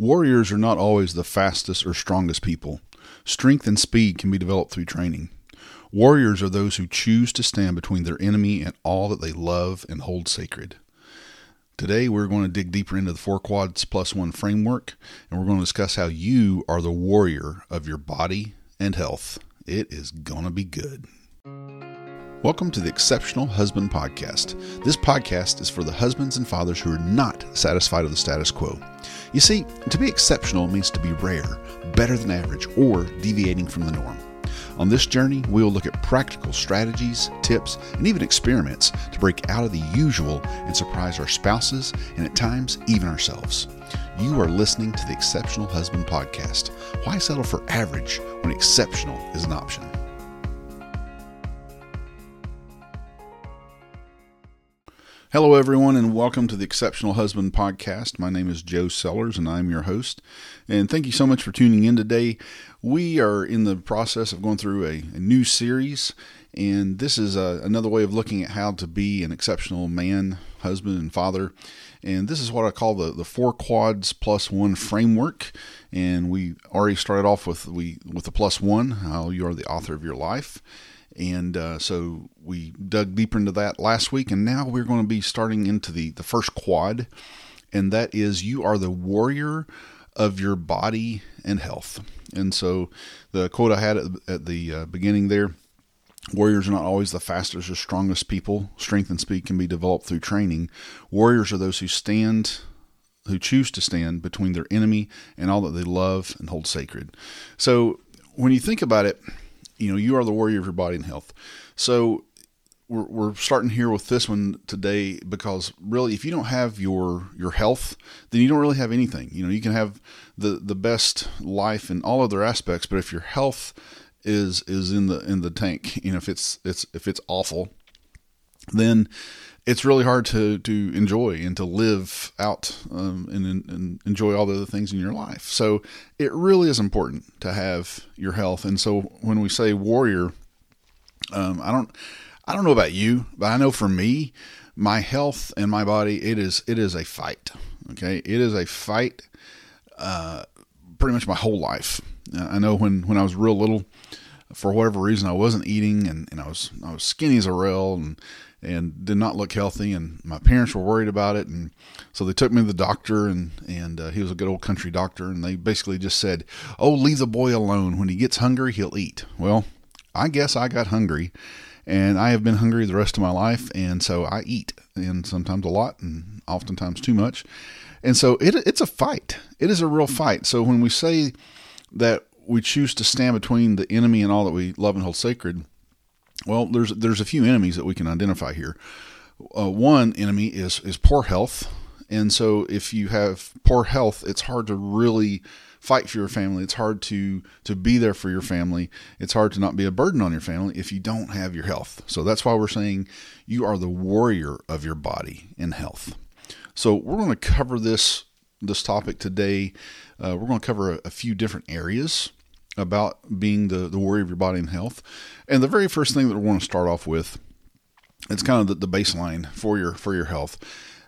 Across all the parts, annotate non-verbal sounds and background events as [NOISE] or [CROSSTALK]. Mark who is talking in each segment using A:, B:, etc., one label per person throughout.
A: Warriors are not always the fastest or strongest people. Strength and speed can be developed through training. Warriors are those who choose to stand between their enemy and all that they love and hold sacred. Today, we're going to dig deeper into the four quads plus one framework, and we're going to discuss how you are the warrior of your body and health. It is going to be good. Welcome to the Exceptional Husband Podcast. This podcast is for the husbands and fathers who are not satisfied with the status quo. You see, to be exceptional means to be rare, better than average, or deviating from the norm. On this journey, we will look at practical strategies, tips, and even experiments to break out of the usual and surprise our spouses and at times even ourselves. You are listening to the Exceptional Husband Podcast. Why settle for average when exceptional is an option? Hello, everyone, and welcome to the Exceptional Husband Podcast. My name is Joe Sellers, and I'm your host. And thank you so much for tuning in today. We are in the process of going through a, a new series, and this is a, another way of looking at how to be an exceptional man, husband, and father. And this is what I call the, the four quads plus one framework. And we already started off with we with the plus one, how you are the author of your life. And uh, so we dug deeper into that last week, and now we're going to be starting into the, the first quad, and that is you are the warrior of your body and health. And so the quote I had at, at the uh, beginning there Warriors are not always the fastest or strongest people. Strength and speed can be developed through training. Warriors are those who stand who choose to stand between their enemy and all that they love and hold sacred. So when you think about it, you know, you are the warrior of your body and health. So we're, we're starting here with this one today because really, if you don't have your your health, then you don't really have anything. You know, you can have the the best life in all other aspects, but if your health is is in the in the tank, [LAUGHS] you know, if it's it's if it's awful, then it's really hard to to enjoy and to live out um, and, and, enjoy all the other things in your life. So it really is important to have your health. And so when we say warrior, um, I don't I don't know about you, but I know for me, my health and my body it is it is a fight. Okay, it is a fight. Uh, pretty much my whole life. I know when when I was real little, for whatever reason, I wasn't eating and, and I was I was skinny as a rail and and did not look healthy. And my parents were worried about it, and so they took me to the doctor, and and uh, he was a good old country doctor, and they basically just said, "Oh, leave the boy alone. When he gets hungry, he'll eat." Well, I guess I got hungry, and I have been hungry the rest of my life, and so I eat, and sometimes a lot, and oftentimes too much, and so it it's a fight. It is a real fight. So when we say that we choose to stand between the enemy and all that we love and hold sacred well, there's there's a few enemies that we can identify here. Uh, one enemy is is poor health, and so if you have poor health, it's hard to really fight for your family. It's hard to to be there for your family. It's hard to not be a burden on your family if you don't have your health. So that's why we're saying you are the warrior of your body in health. So we're going to cover this this topic today. Uh, we're going to cover a, a few different areas about being the, the warrior of your body and health. And the very first thing that we want to start off with, it's kind of the, the baseline for your for your health,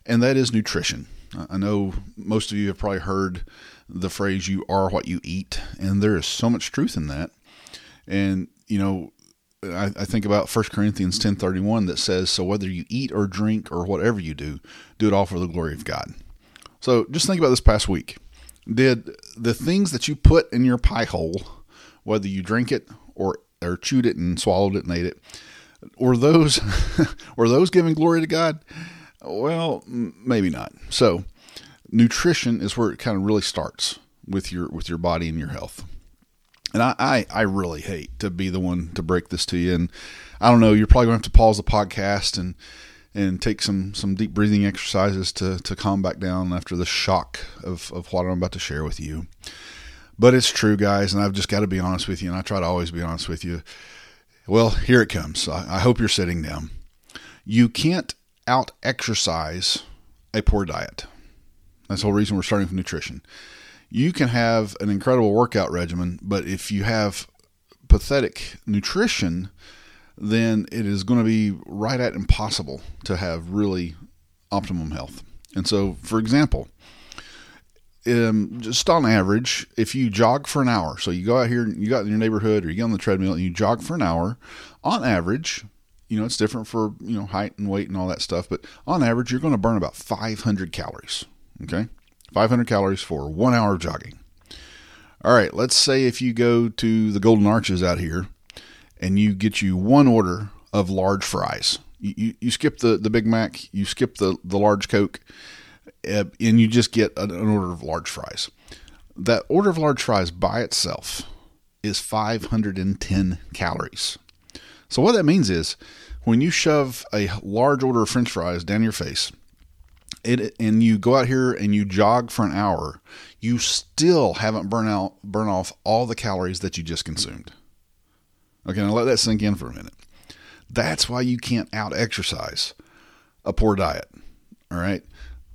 A: and that is nutrition. I know most of you have probably heard the phrase "you are what you eat," and there is so much truth in that. And you know, I, I think about 1 Corinthians ten thirty one that says, "So whether you eat or drink or whatever you do, do it all for the glory of God." So just think about this past week. Did the things that you put in your pie hole whether you drink it or or chewed it and swallowed it and ate it. Were those [LAUGHS] were those giving glory to God? Well, maybe not. So, nutrition is where it kind of really starts with your with your body and your health. And I, I, I really hate to be the one to break this to you. And I don't know, you're probably going to have to pause the podcast and and take some some deep breathing exercises to to calm back down after the shock of of what I'm about to share with you. But it's true, guys, and I've just got to be honest with you, and I try to always be honest with you. Well, here it comes. I, I hope you're sitting down. You can't out exercise a poor diet. That's the whole reason we're starting with nutrition. You can have an incredible workout regimen, but if you have pathetic nutrition, then it is going to be right at impossible to have really optimum health. And so, for example, um, just on average, if you jog for an hour, so you go out here, you got in your neighborhood, or you get on the treadmill and you jog for an hour, on average, you know, it's different for you know height and weight and all that stuff, but on average, you're going to burn about 500 calories. Okay, 500 calories for one hour of jogging. All right, let's say if you go to the Golden Arches out here and you get you one order of large fries. You, you, you skip the, the Big Mac, you skip the, the large Coke, Uh, and you just get an, an order of large fries. That order of large fries by itself is 510 calories. So, what that means is when you shove a large order of french fries down your face, it, and you go out here and you jog for an hour, you still haven't burn out burn off all the calories that you just consumed. Okay, now let that sink in for a minute. That's why you can't out exercise a poor diet. All right.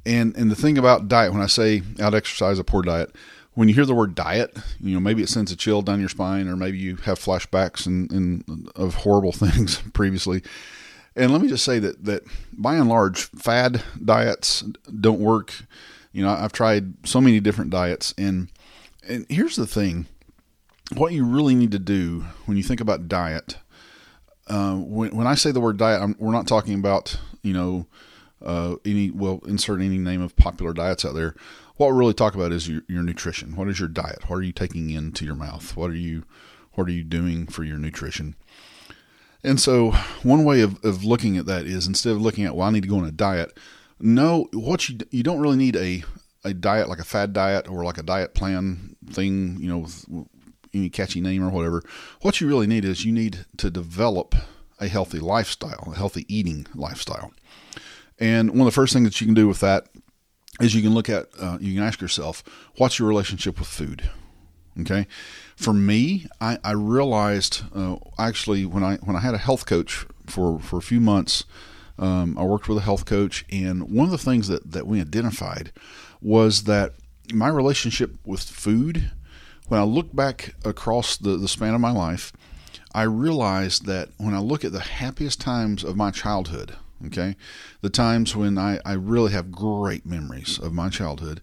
A: And and the thing about diet, when I say out exercise a poor diet, when you hear the word diet, you know, maybe it sends a chill down your spine, or maybe you have flashbacks and, and of horrible [LAUGHS] things previously. And let me just say that that by and large, fad diets don't work. You know, I've tried so many different diets, and and here's the thing: what you really need to do when you think about diet. Uh, when when I say the word diet, I'm, we're not talking about you know uh, any well insert any name of popular diets out there. What we really talk about is your, your nutrition. What is your diet? What are you taking into your mouth? What are you what are you doing for your nutrition? And so, one way of, of looking at that is instead of looking at, well, I need to go on a diet, no, what you you don't really need a a diet like a fad diet or like a diet plan thing, you know, with any catchy name or whatever. What you really need is you need to develop a healthy lifestyle, a healthy eating lifestyle. And one of the first things that you can do with that is you can look at, uh, you can ask yourself, what's your relationship with food? Okay, for me, I, I realized uh, actually when I when I had a health coach for for a few months, um, I worked with a health coach, and one of the things that that we identified was that my relationship with food. When I look back across the, the span of my life, I realized that when I look at the happiest times of my childhood, okay, the times when I, I really have great memories of my childhood,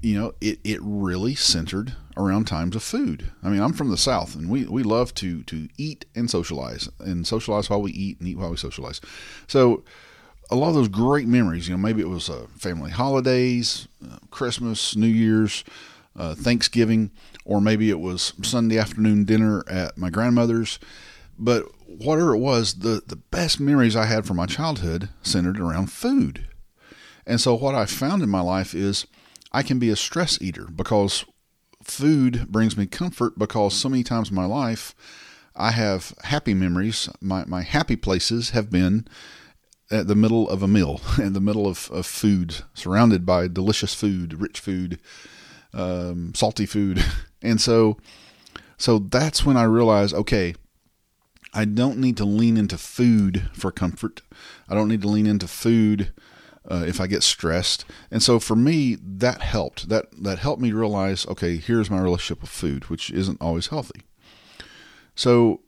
A: you know, it, it really centered around times of food. I mean, I'm from the South, and we, we love to to eat and socialize, and socialize while we eat, and eat while we socialize. So, a lot of those great memories, you know, maybe it was uh, family holidays, uh, Christmas, New Year's, uh, Thanksgiving, or maybe it was Sunday afternoon dinner at my grandmother's. But whatever it was, the, the best memories I had from my childhood centered around food. And so, what I found in my life is I can be a stress eater because food brings me comfort because so many times in my life I have happy memories. My, my happy places have been at the middle of a meal, [LAUGHS] in the middle of, of food, surrounded by delicious food, rich food, um, salty food. [LAUGHS] And so, so that's when I realized, okay, I don't need to lean into food for comfort. I don't need to lean into food uh, if I get stressed. And so for me, that helped. That that helped me realize, okay, here's my relationship with food, which isn't always healthy. So,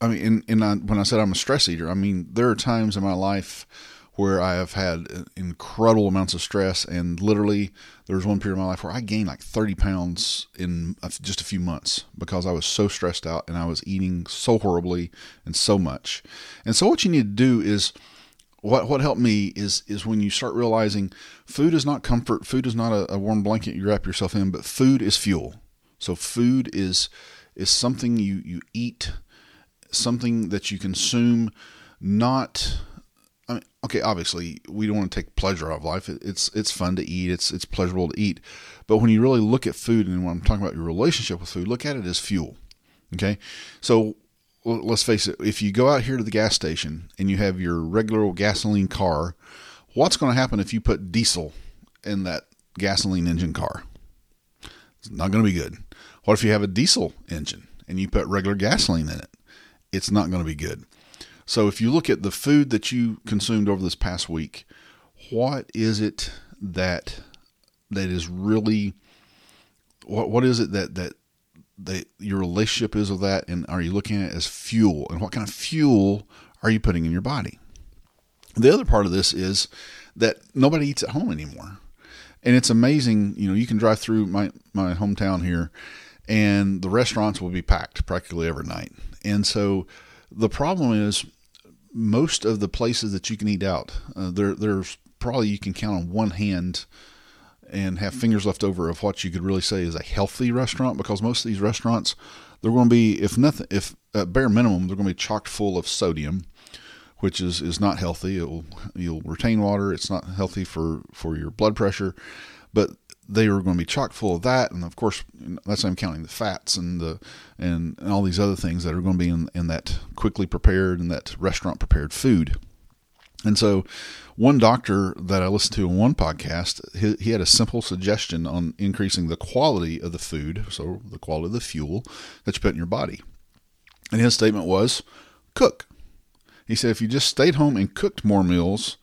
A: I mean, and, and I, when I said I'm a stress eater, I mean there are times in my life where I have had incredible amounts of stress, and literally there was one period of my life where I gained like 30 pounds in just a few months because I was so stressed out and I was eating so horribly and so much. And so what you need to do is what what helped me is is when you start realizing food is not comfort, food is not a, a, warm blanket you wrap yourself in, but food is fuel. So food is is something you you eat, something that you consume, not. I mean, okay, obviously we don't want to take pleasure out of life. It's it's fun to eat. It's it's pleasurable to eat, but when you really look at food and when I'm talking about your relationship with food, look at it as fuel. Okay, so let's face it, if you go out here to the gas station and you have your regular gasoline car, what's going to happen if you put diesel in that gasoline engine car? It's not going to be good. What if you have a diesel engine and you put regular gasoline in it? It's not going to be good. So if you look at the food that you consumed over this past week, what is it that that is really what what is it that that the, your relationship is with that, and are you looking at it as fuel? And what kind of fuel are you putting in your body? The other part of this is that nobody eats at home anymore. And it's amazing, you know, you can drive through my, my hometown here and the restaurants will be packed practically every night. And so the problem is most of the places that you can eat out, uh, there, there's probably you can count on one hand and have fingers left over of what you could really say is a healthy restaurant because most of these restaurants they're going to be if nothing if at bare minimum they're going to be chocked full of sodium which is is not healthy. It will you'll retain water. It's not healthy for for your blood pressure. But they are going to be chock full of that and of course that's I'm counting the fats and the and, and all these other things that are going to be in, in that quickly prepared and that restaurant prepared food and so, one doctor that I listened to in one podcast, he, he, had a simple suggestion on increasing the quality of the food, so the quality of the fuel that you put in your body. And his statement was cook. He said if you just stayed home and cooked more meals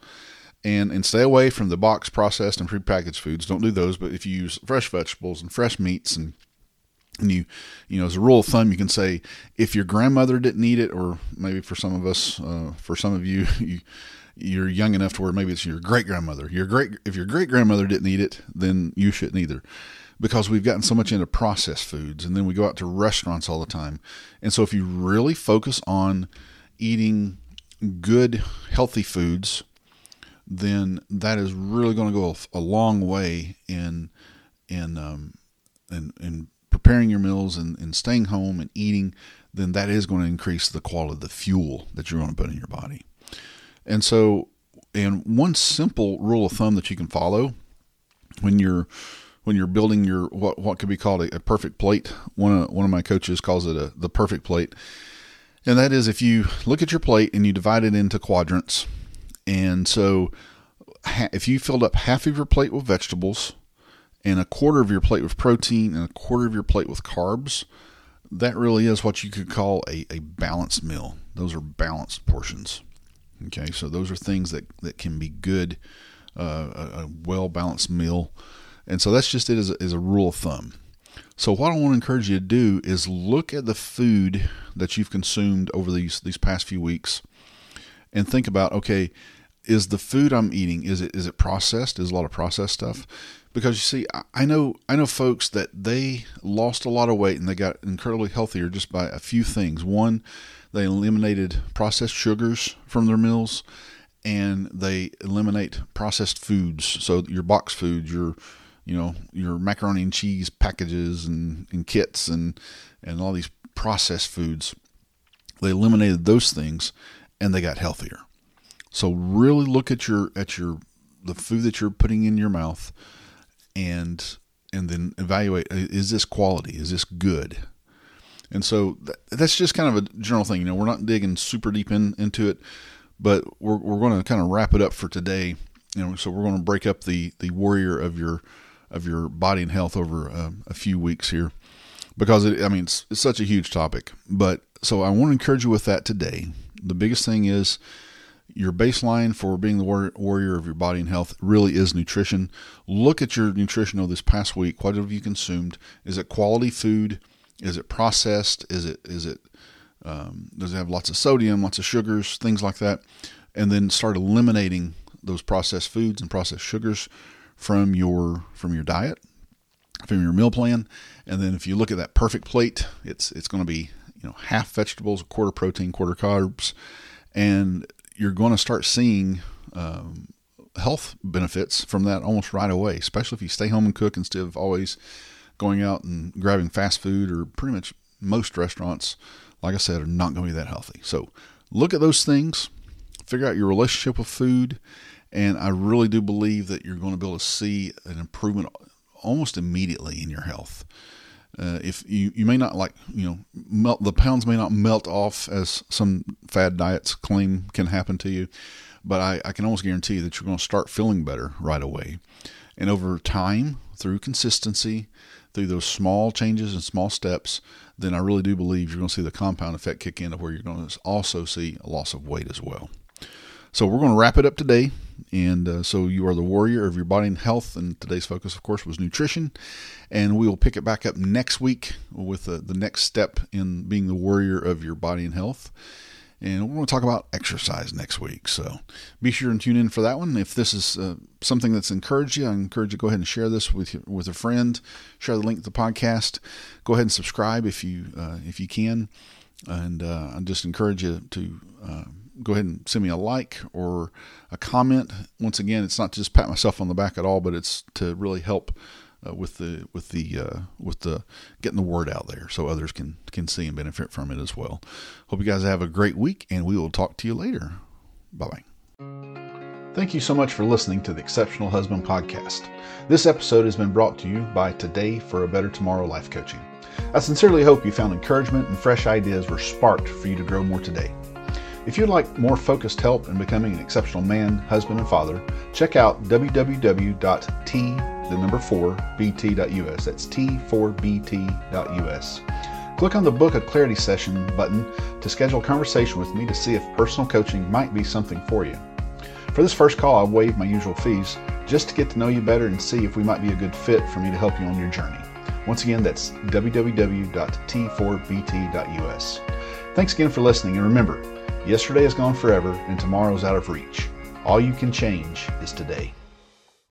A: and, and stay away from the box processed and prepackaged foods, don't do those, but if you use fresh vegetables and fresh meats and and you you know as a rule of thumb you can say if your grandmother didn't eat it or maybe for some of us uh, for some of you [LAUGHS] you you're young enough to where maybe it's your great grandmother. Your great if your great grandmother didn't eat it, then you shouldn't either. Because we've gotten so much into processed foods and then we go out to restaurants all the time. And so if you really focus on eating good healthy foods, then that is really going to go a, long way in in um, in, in preparing your meals and, and staying home and eating. Then that is going to increase the quality of the fuel that you're going to put in your body. And so, and one simple rule of thumb that you can follow when you're when you're building your what what could be called a, a perfect plate. One of one of my coaches calls it a the perfect plate, and that is if you look at your plate and you divide it into quadrants, and so if you filled up half of your plate with vegetables and a quarter of your plate with protein and a quarter of your plate with carbs, that really is what you could call a, a balanced meal. Those are balanced portions. Okay, so those are things that, that can be good, uh, a, a well balanced meal. And so that's just it as a, as a rule of thumb. So what I want to encourage you to do is look at the food that you've consumed over these these past few weeks, and think about okay, is the food I'm eating is it is it processed? Is a lot of processed stuff? Because you see, I know I know folks that they lost a lot of weight and they got incredibly healthier just by a few things. One, they eliminated processed sugars from their meals and they eliminate processed foods. So your box foods, your you know, your macaroni and cheese packages and, and kits and and all these processed foods. They eliminated those things and they got healthier. So really look at your at your the food that you're putting in your mouth and and then evaluate is this quality? Is this good? And so that's just kind of a general thing. You know, we're not digging super deep in, into it, but we're, we're going to kind of wrap it up for today. You know, so we're going to break up the, the warrior of your of your body and health over uh, a few weeks here because it, I mean it's, it's such a huge topic. But so I want to encourage you with that today. The biggest thing is your baseline for being the warrior of your body and health really is nutrition. Look at your nutrition of this past week. What have you consumed? Is it quality food? Is it processed? Is it is it um, does it have lots of sodium, lots of sugars, things like that? And then start eliminating those processed foods and processed sugars from your from your diet, from your meal plan. And then if you look at that perfect plate, it's it's going to be you know half vegetables, a quarter protein, quarter carbs, and you're going to start seeing um, health benefits from that almost right away. Especially if you stay home and cook instead of always going out and grabbing fast food or pretty much most restaurants, like I said, are not going to be that healthy. So look at those things, figure out your relationship with food, and I really do believe that you're going to be able to see an improvement almost immediately in your health. Uh, if you, you may not like you know melt the pounds may not melt off as some fad diets claim can happen to you, but I, I can almost guarantee that you're going to start feeling better right away, and over time through consistency through those small changes and small steps, then I really do believe you're going to see the compound effect kick in to where you're going to also see a loss of weight as well. So we're going to wrap it up today. And uh, so you are the warrior of your body and health. And today's focus, of course, was nutrition. And we will pick it back up next week with uh, the next step in being the warrior of your body and health. and we're going to talk about exercise next week. So be sure and tune in for that one. If this is uh, something that's encouraged you, I encourage you to go ahead and share this with with a friend. Share the link to the podcast. Go ahead and subscribe if you uh, if you can, and uh, I just encourage you to uh, go ahead and send me a like or a comment. Once again, it's not to just pat myself on the back at all, but it's to really help uh, with the with the uh, with the getting the word out there so others can can see and benefit from it as well. Hope you guys have a great week, and we will talk to you later. Bye bye. Thank you so much for listening to the Exceptional Husband podcast. This episode has been brought to you by Today for a Better Tomorrow Life Coaching. I sincerely hope you found encouragement and fresh ideas were sparked for you to grow more today. If you'd like more focused help in becoming an exceptional man, husband, and father, check out www.t, the number 4, bt.us. That's t4bt.us. Click on the Book a Clarity Session button to schedule a conversation with me to see if personal coaching might be something for you. For this first call, I'll waive my usual fees just to get to know you better and see if we might be a good fit for me to help you on your journey. Once again, that's www.t4bt.us. Thanks again for listening, and remember, Yesterday is gone forever, and tomorrow is out of reach. All you can change is today.